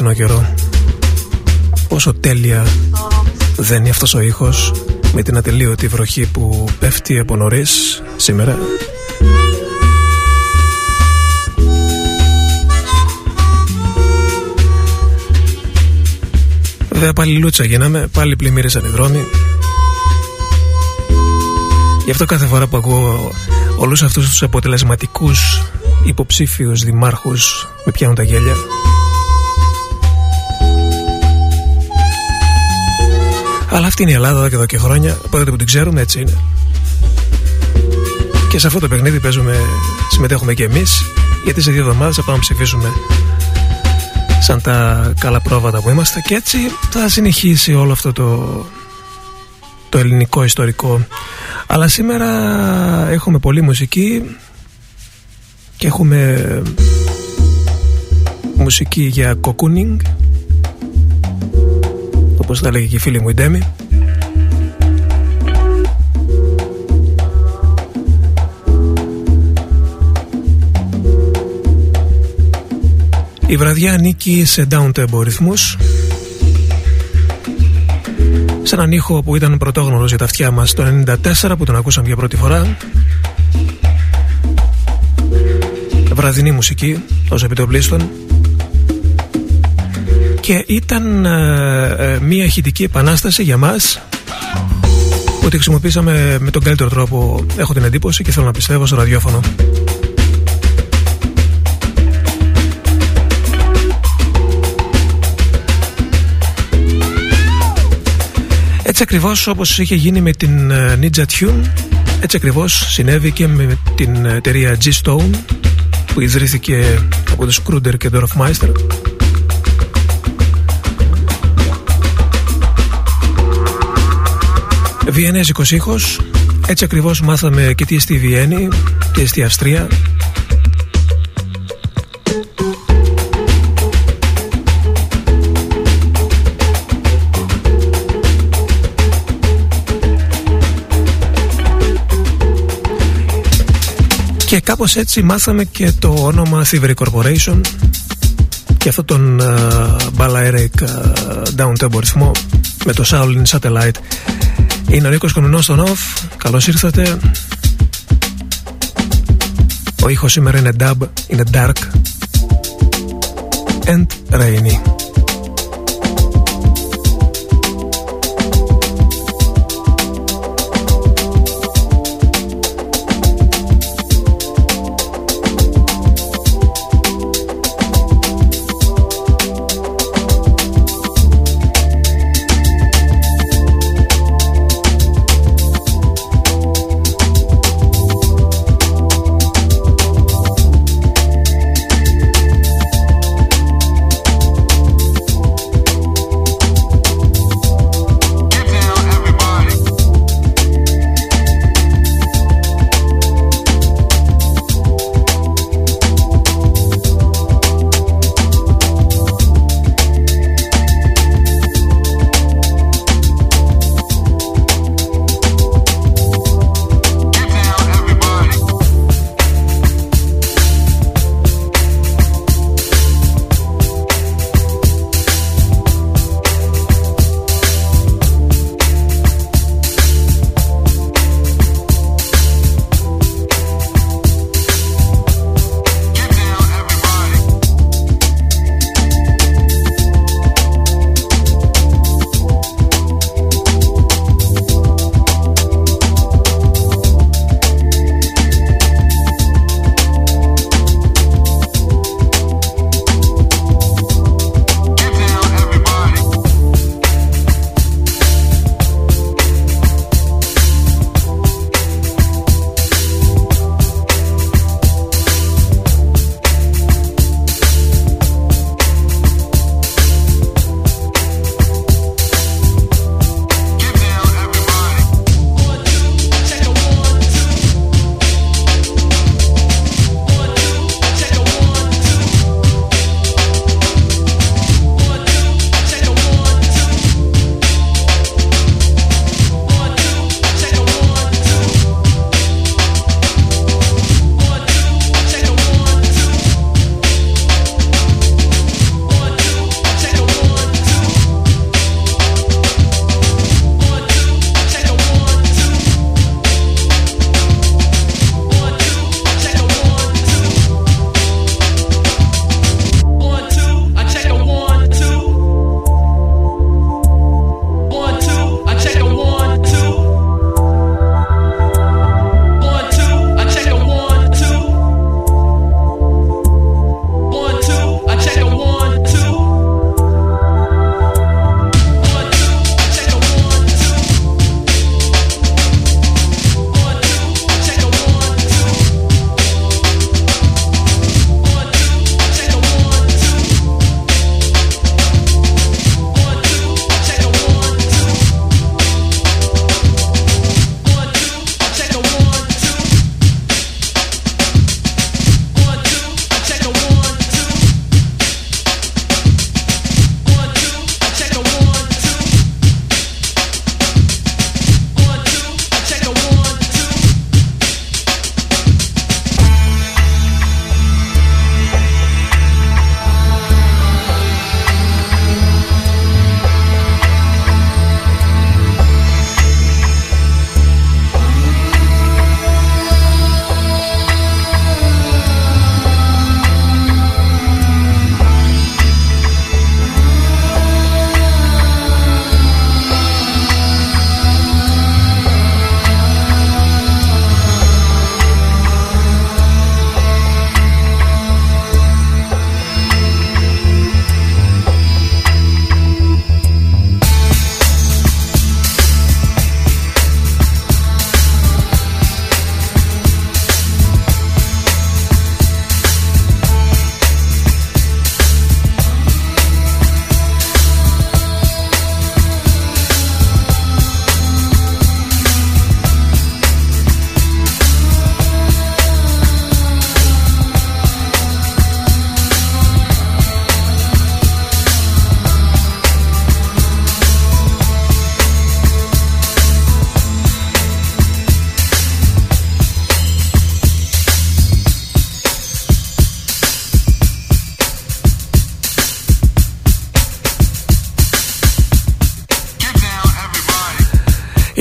Ότι παραγγελία τον είχαμε τον απόψινό καιρό. Πόσο τέλεια δεν είναι αυτός ο ήχος Με την ατελείωτη βροχή που πέφτει από νωρίς σήμερα. Βέβαια πάλι λούτσα γίναμε, πάλι πλημμύρισαν οι δρόμοι. Γι' αυτό κάθε φορά που ακούω όλους αυτούς τους αποτελεσματικούς υποψήφιους δημάρχους με πιάνουν τα γέλια Αλλά αυτή είναι η Ελλάδα εδώ και εδώ και χρόνια. Από που την ξέρουμε έτσι είναι. Και σε αυτό το παιχνίδι παίζουμε Συμμετέχουμε και εμείς Γιατί σε δύο εβδομάδες θα πάμε να ψηφίσουμε Σαν τα καλά πρόβατα που είμαστε. Και έτσι θα συνεχίσει όλο αυτό το Το ελληνικό ιστορικό. Αλλά σήμερα έχουμε πολλή μουσική Και έχουμε Μουσική για κοκούνινγκ όπως τα λέγει και η φίλη μου η Ντέμι. Η βραδιά ανήκει σε down-tempo ρυθμούς. Σε έναν ήχο που ήταν πρωτόγνωρος για τα αυτιά μας το 94 που τον ακούσαμε για πρώτη φορά. Βραδινή μουσική ως επιτοπλίστων και ήταν ε, ε, μια ηχητική επανάσταση για μας που τη χρησιμοποίησαμε με τον καλύτερο τρόπο έχω την εντύπωση και θέλω να πιστεύω στο ραδιόφωνο. Έτσι ακριβώς όπως είχε γίνει με την ε, Ninja Tune έτσι ακριβώς συνέβη και με την εταιρεία G-Stone που ιδρύθηκε από τον Σκρούντερ και τον Dorfmeister Βιέννης ήχος. Έτσι ακριβώς μάθαμε και τι στη Βιέννη Τι στη Αυστρία. Και κάπως έτσι μάθαμε και το όνομα Thievery Corporation και αυτό τον uh, Balearic uh, Down Tempo ρυθμό με το Shaolin Satellite είναι ο Νίκος Κομινός στον off. Καλώς ήρθατε. Ο ήχος σήμερα είναι dub Είναι dark And rainy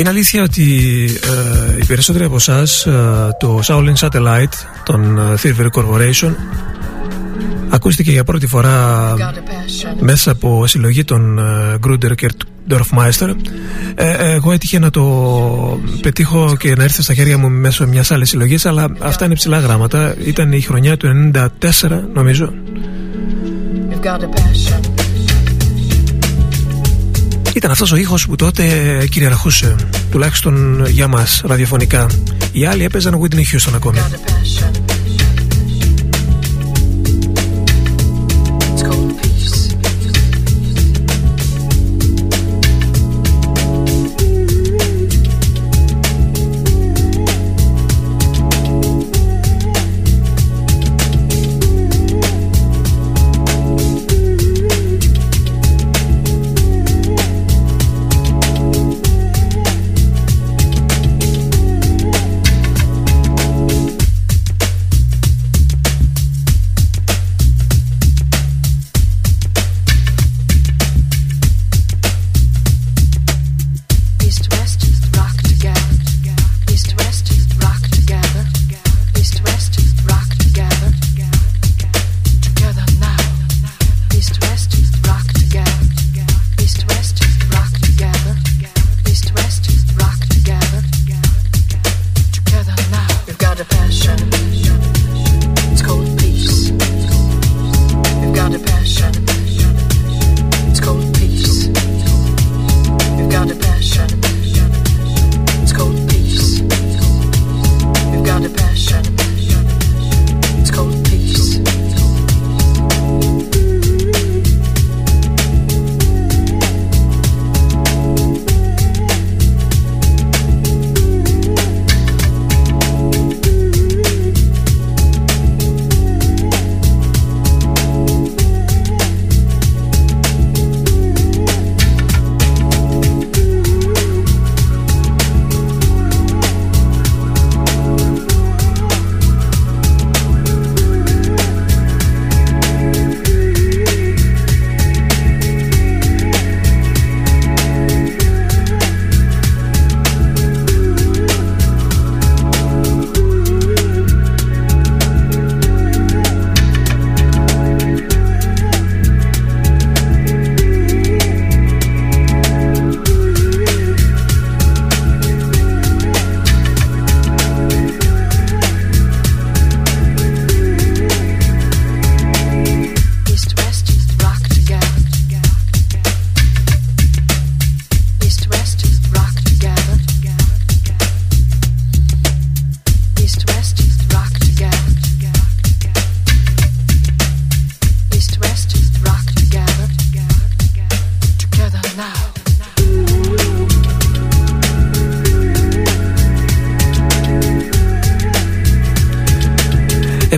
Είναι αλήθεια ότι ε, οι περισσότεροι από εσάς ε, το Shaolin Satellite των ε, Theory Corporation ακούστηκε για πρώτη φορά μέσα από συλλογή των ε, Gruder και Dorfmeister. Ε, εγώ έτυχε να το πετύχω και να έρθει στα χέρια μου μέσω μιας άλλης συλλογής, αλλά αυτά είναι ψηλά γράμματα. Ήταν η χρονιά του 94, νομίζω. Ήταν αυτός ο ήχος που τότε κυριαρχούσε Τουλάχιστον για μας ραδιοφωνικά. Οι άλλοι έπαιζαν Whitney Houston ακόμη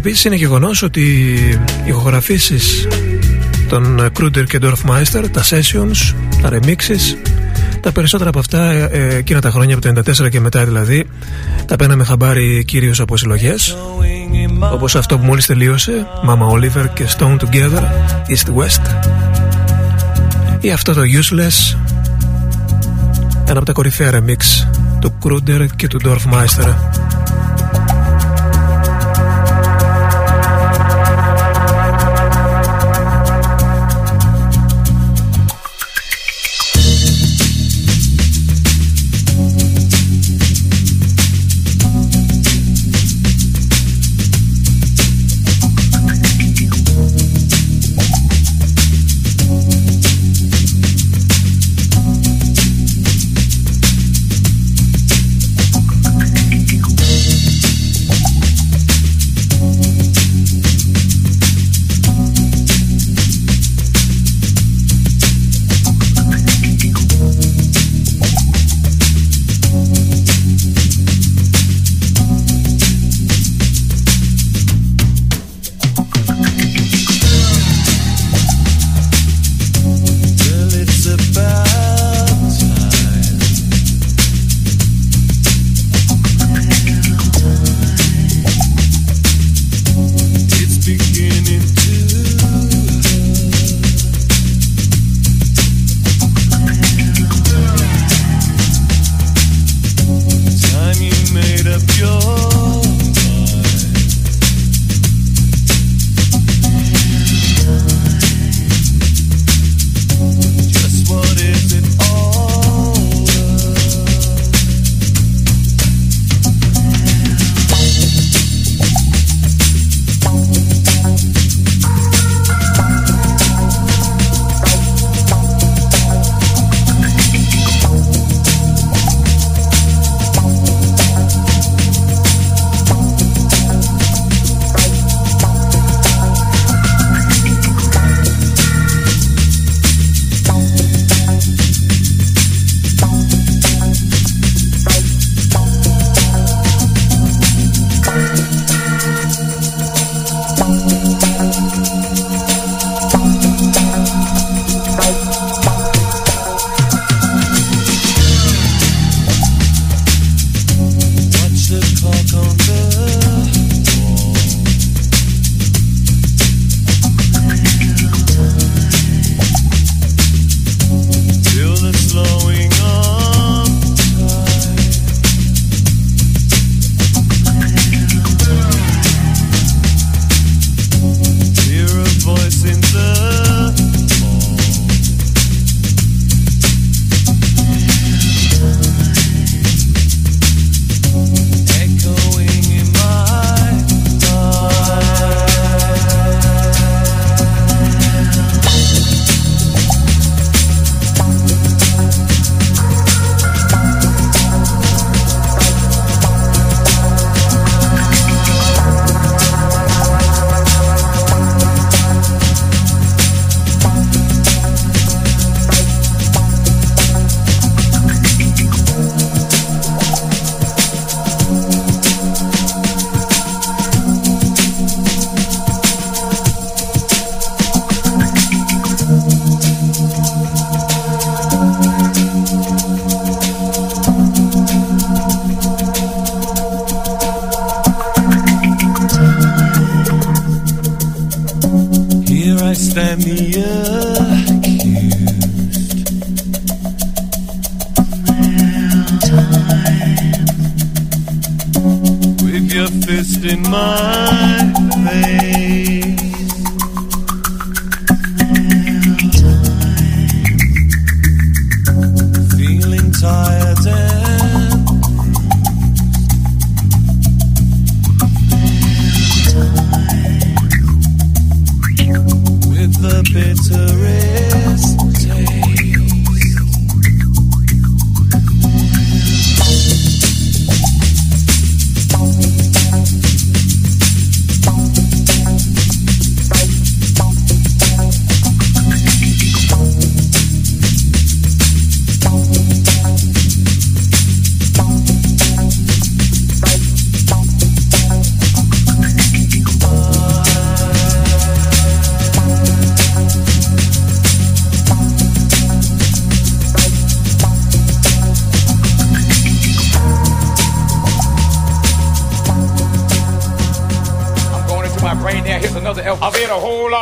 Επίσης είναι γεγονός ότι οι ηχογραφήσεις των Kruder και Dorfmeister, τα sessions, τα remixes τα περισσότερα από αυτά ε, εκείνα τα χρόνια από το 94 και μετά δηλαδή τα πέναμε χαμπάρι κυρίως από συλλογές. όπως αυτό που μόλις τελείωσε Mama Oliver και Stone Together East West ή αυτό το Useless ένα από τα κορυφαία remix του Kruder και του Dorfmeister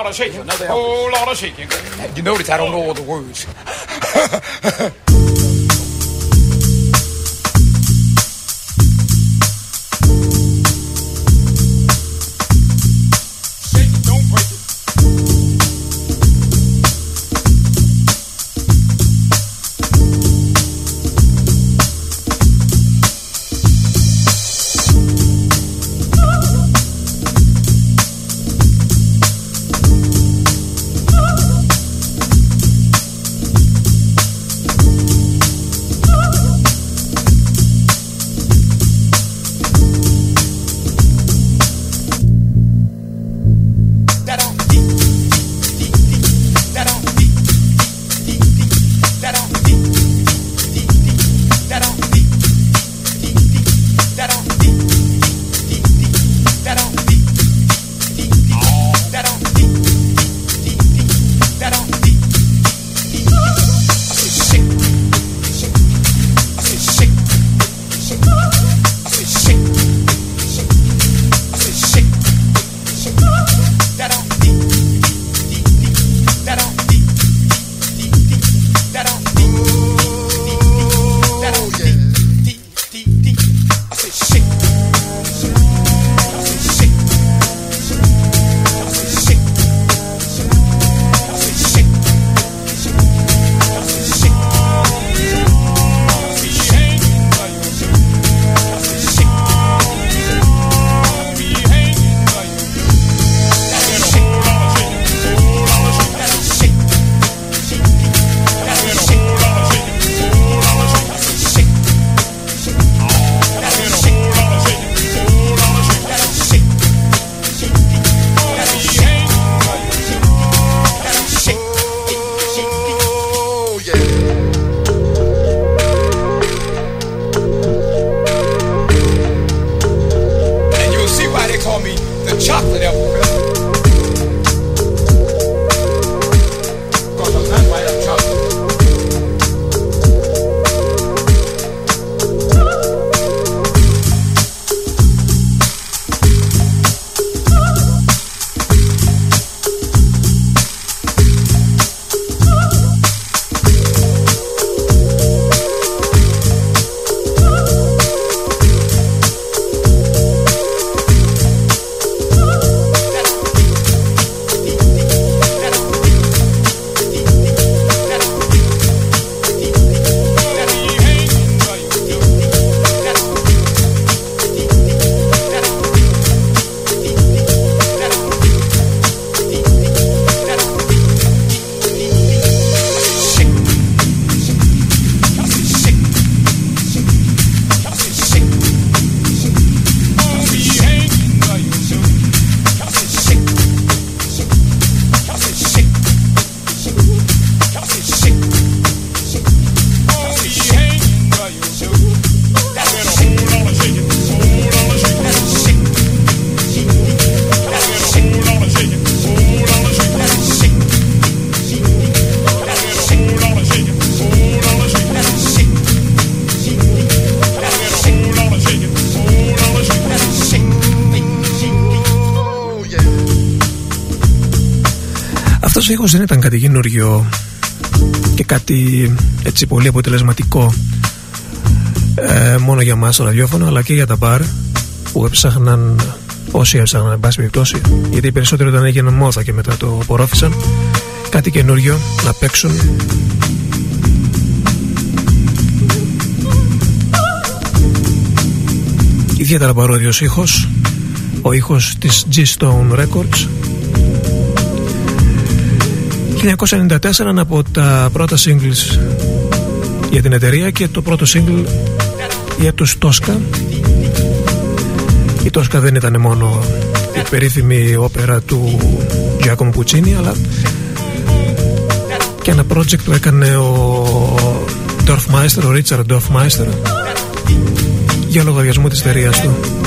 lot of shaking. Another whole lot of shaking. You notice I don't know all the words. ήχος δεν ήταν κάτι καινούργιο και κάτι έτσι πολύ αποτελεσματικό ε, μόνο για μας το ραδιόφωνο αλλά και για τα μπαρ που έψαχναν όσοι έψαχναν εν πάση περιπτώσει γιατί οι περισσότεροι όταν έγιναν μόδα και μετά το απορρόφησαν κάτι καινούριο να παίξουν. Ιδιαίτερα παρόδιος ήχος ο ήχος της G-Stone Records 1994 από τα πρώτα singles για την εταιρεία και το πρώτο single για τους Tosca. Η Tosca δεν ήταν μόνο η περίφημη όπερα του Giacomo Puccini αλλά και ένα project που έκανε ο Dorfmeister, ο Richard Dorfmeister για λογαριασμό της εταιρείας του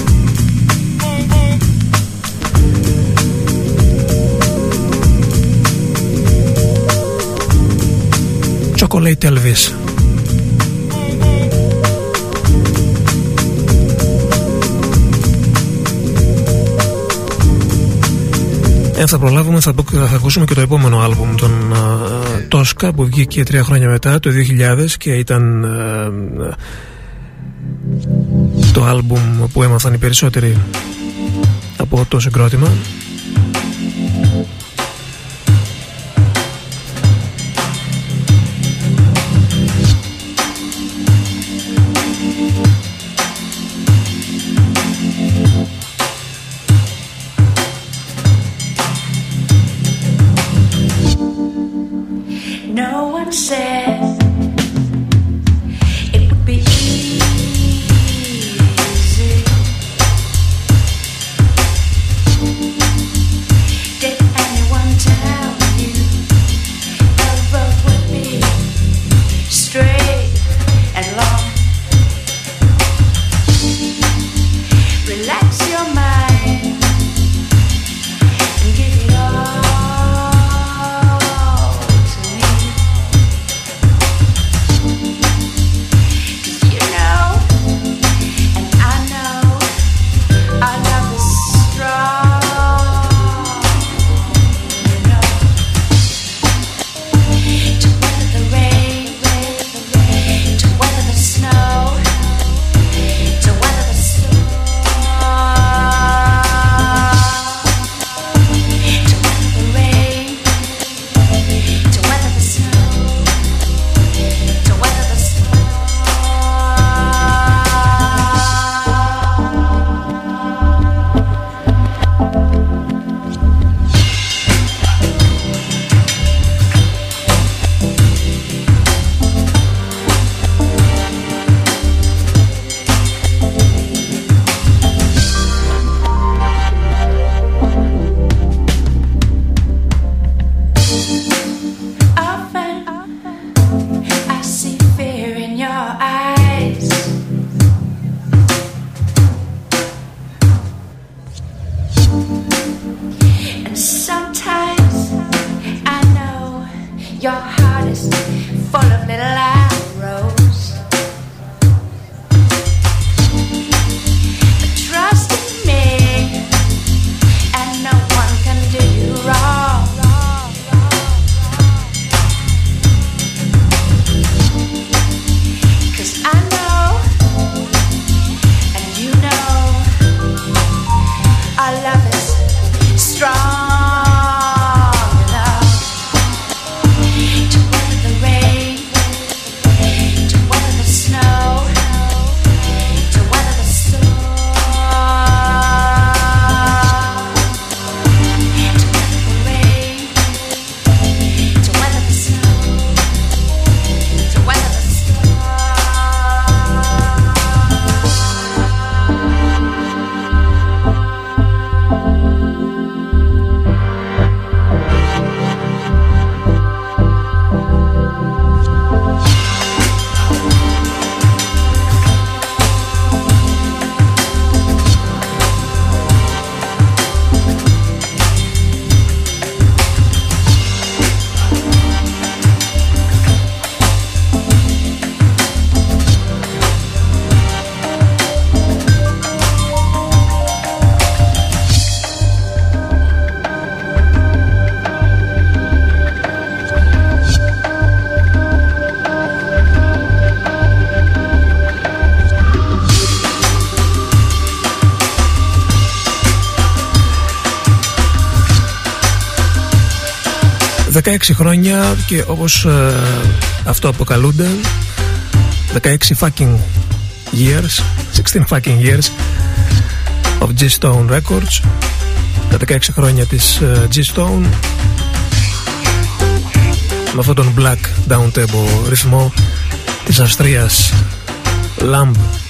Chocolate Elvis. Εάν θα προλάβουμε θα, θα ακούσουμε και το επόμενο άλμπουμ των Τόσκα που βγήκε τρία χρόνια μετά το 2000 και ήταν το άλμπουμ που έμαθαν οι περισσότεροι από το συγκρότημα 16 χρόνια και όπως ε, αυτό αποκαλούνται 16 fucking years 16 fucking years of G-Stone Records τα 16 χρόνια της uh, G-Stone με αυτόν τον black down tempo ρυθμό της Αυστρίας Lamb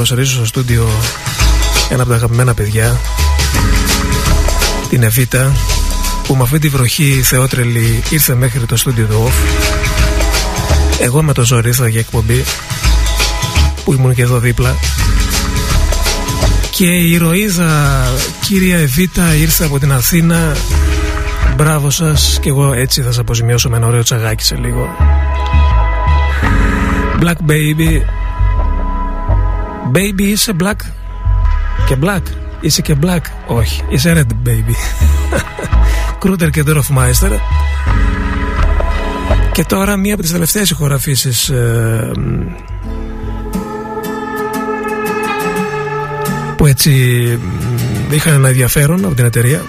Πρέπει να καλωσορίσω στο στούντιο ένα από τα αγαπημένα παιδιά την Εβίτα που με αυτή τη βροχή θεότρελη ήρθε μέχρι το στούντιο του Off. Εγώ με το ζόρι ήρθα για εκπομπή που ήμουν και εδώ δίπλα. Και η ηρωίδα κυρία Εβίτα ήρθε από την Αθήνα. Μπράβο σας και εγώ έτσι θα σας αποζημιώσω με ένα ωραίο τσαγάκι σε λίγο. Black Baby Baby είσαι black; Και black; Είσαι και black; Όχι. Είσαι red baby. Κρούτερ και Dorfmeister Και τώρα μία από τις τελευταίες ηχογραφήσεις ε, Που έτσι είχαν ένα ενδιαφέρον από την εταιρεία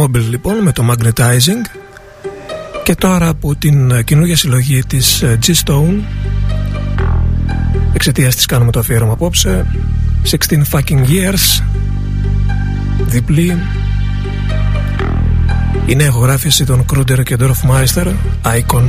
Mobile λοιπόν με το Magnetizing. Και τώρα από την καινούργια συλλογή της ε, G-Stone εξαιτίας της κάνουμε το αφιέρωμα απόψε. 16 fucking years. Διπλή. Η νέα ηχογράφηση των Kruder και Dorfmeister Icon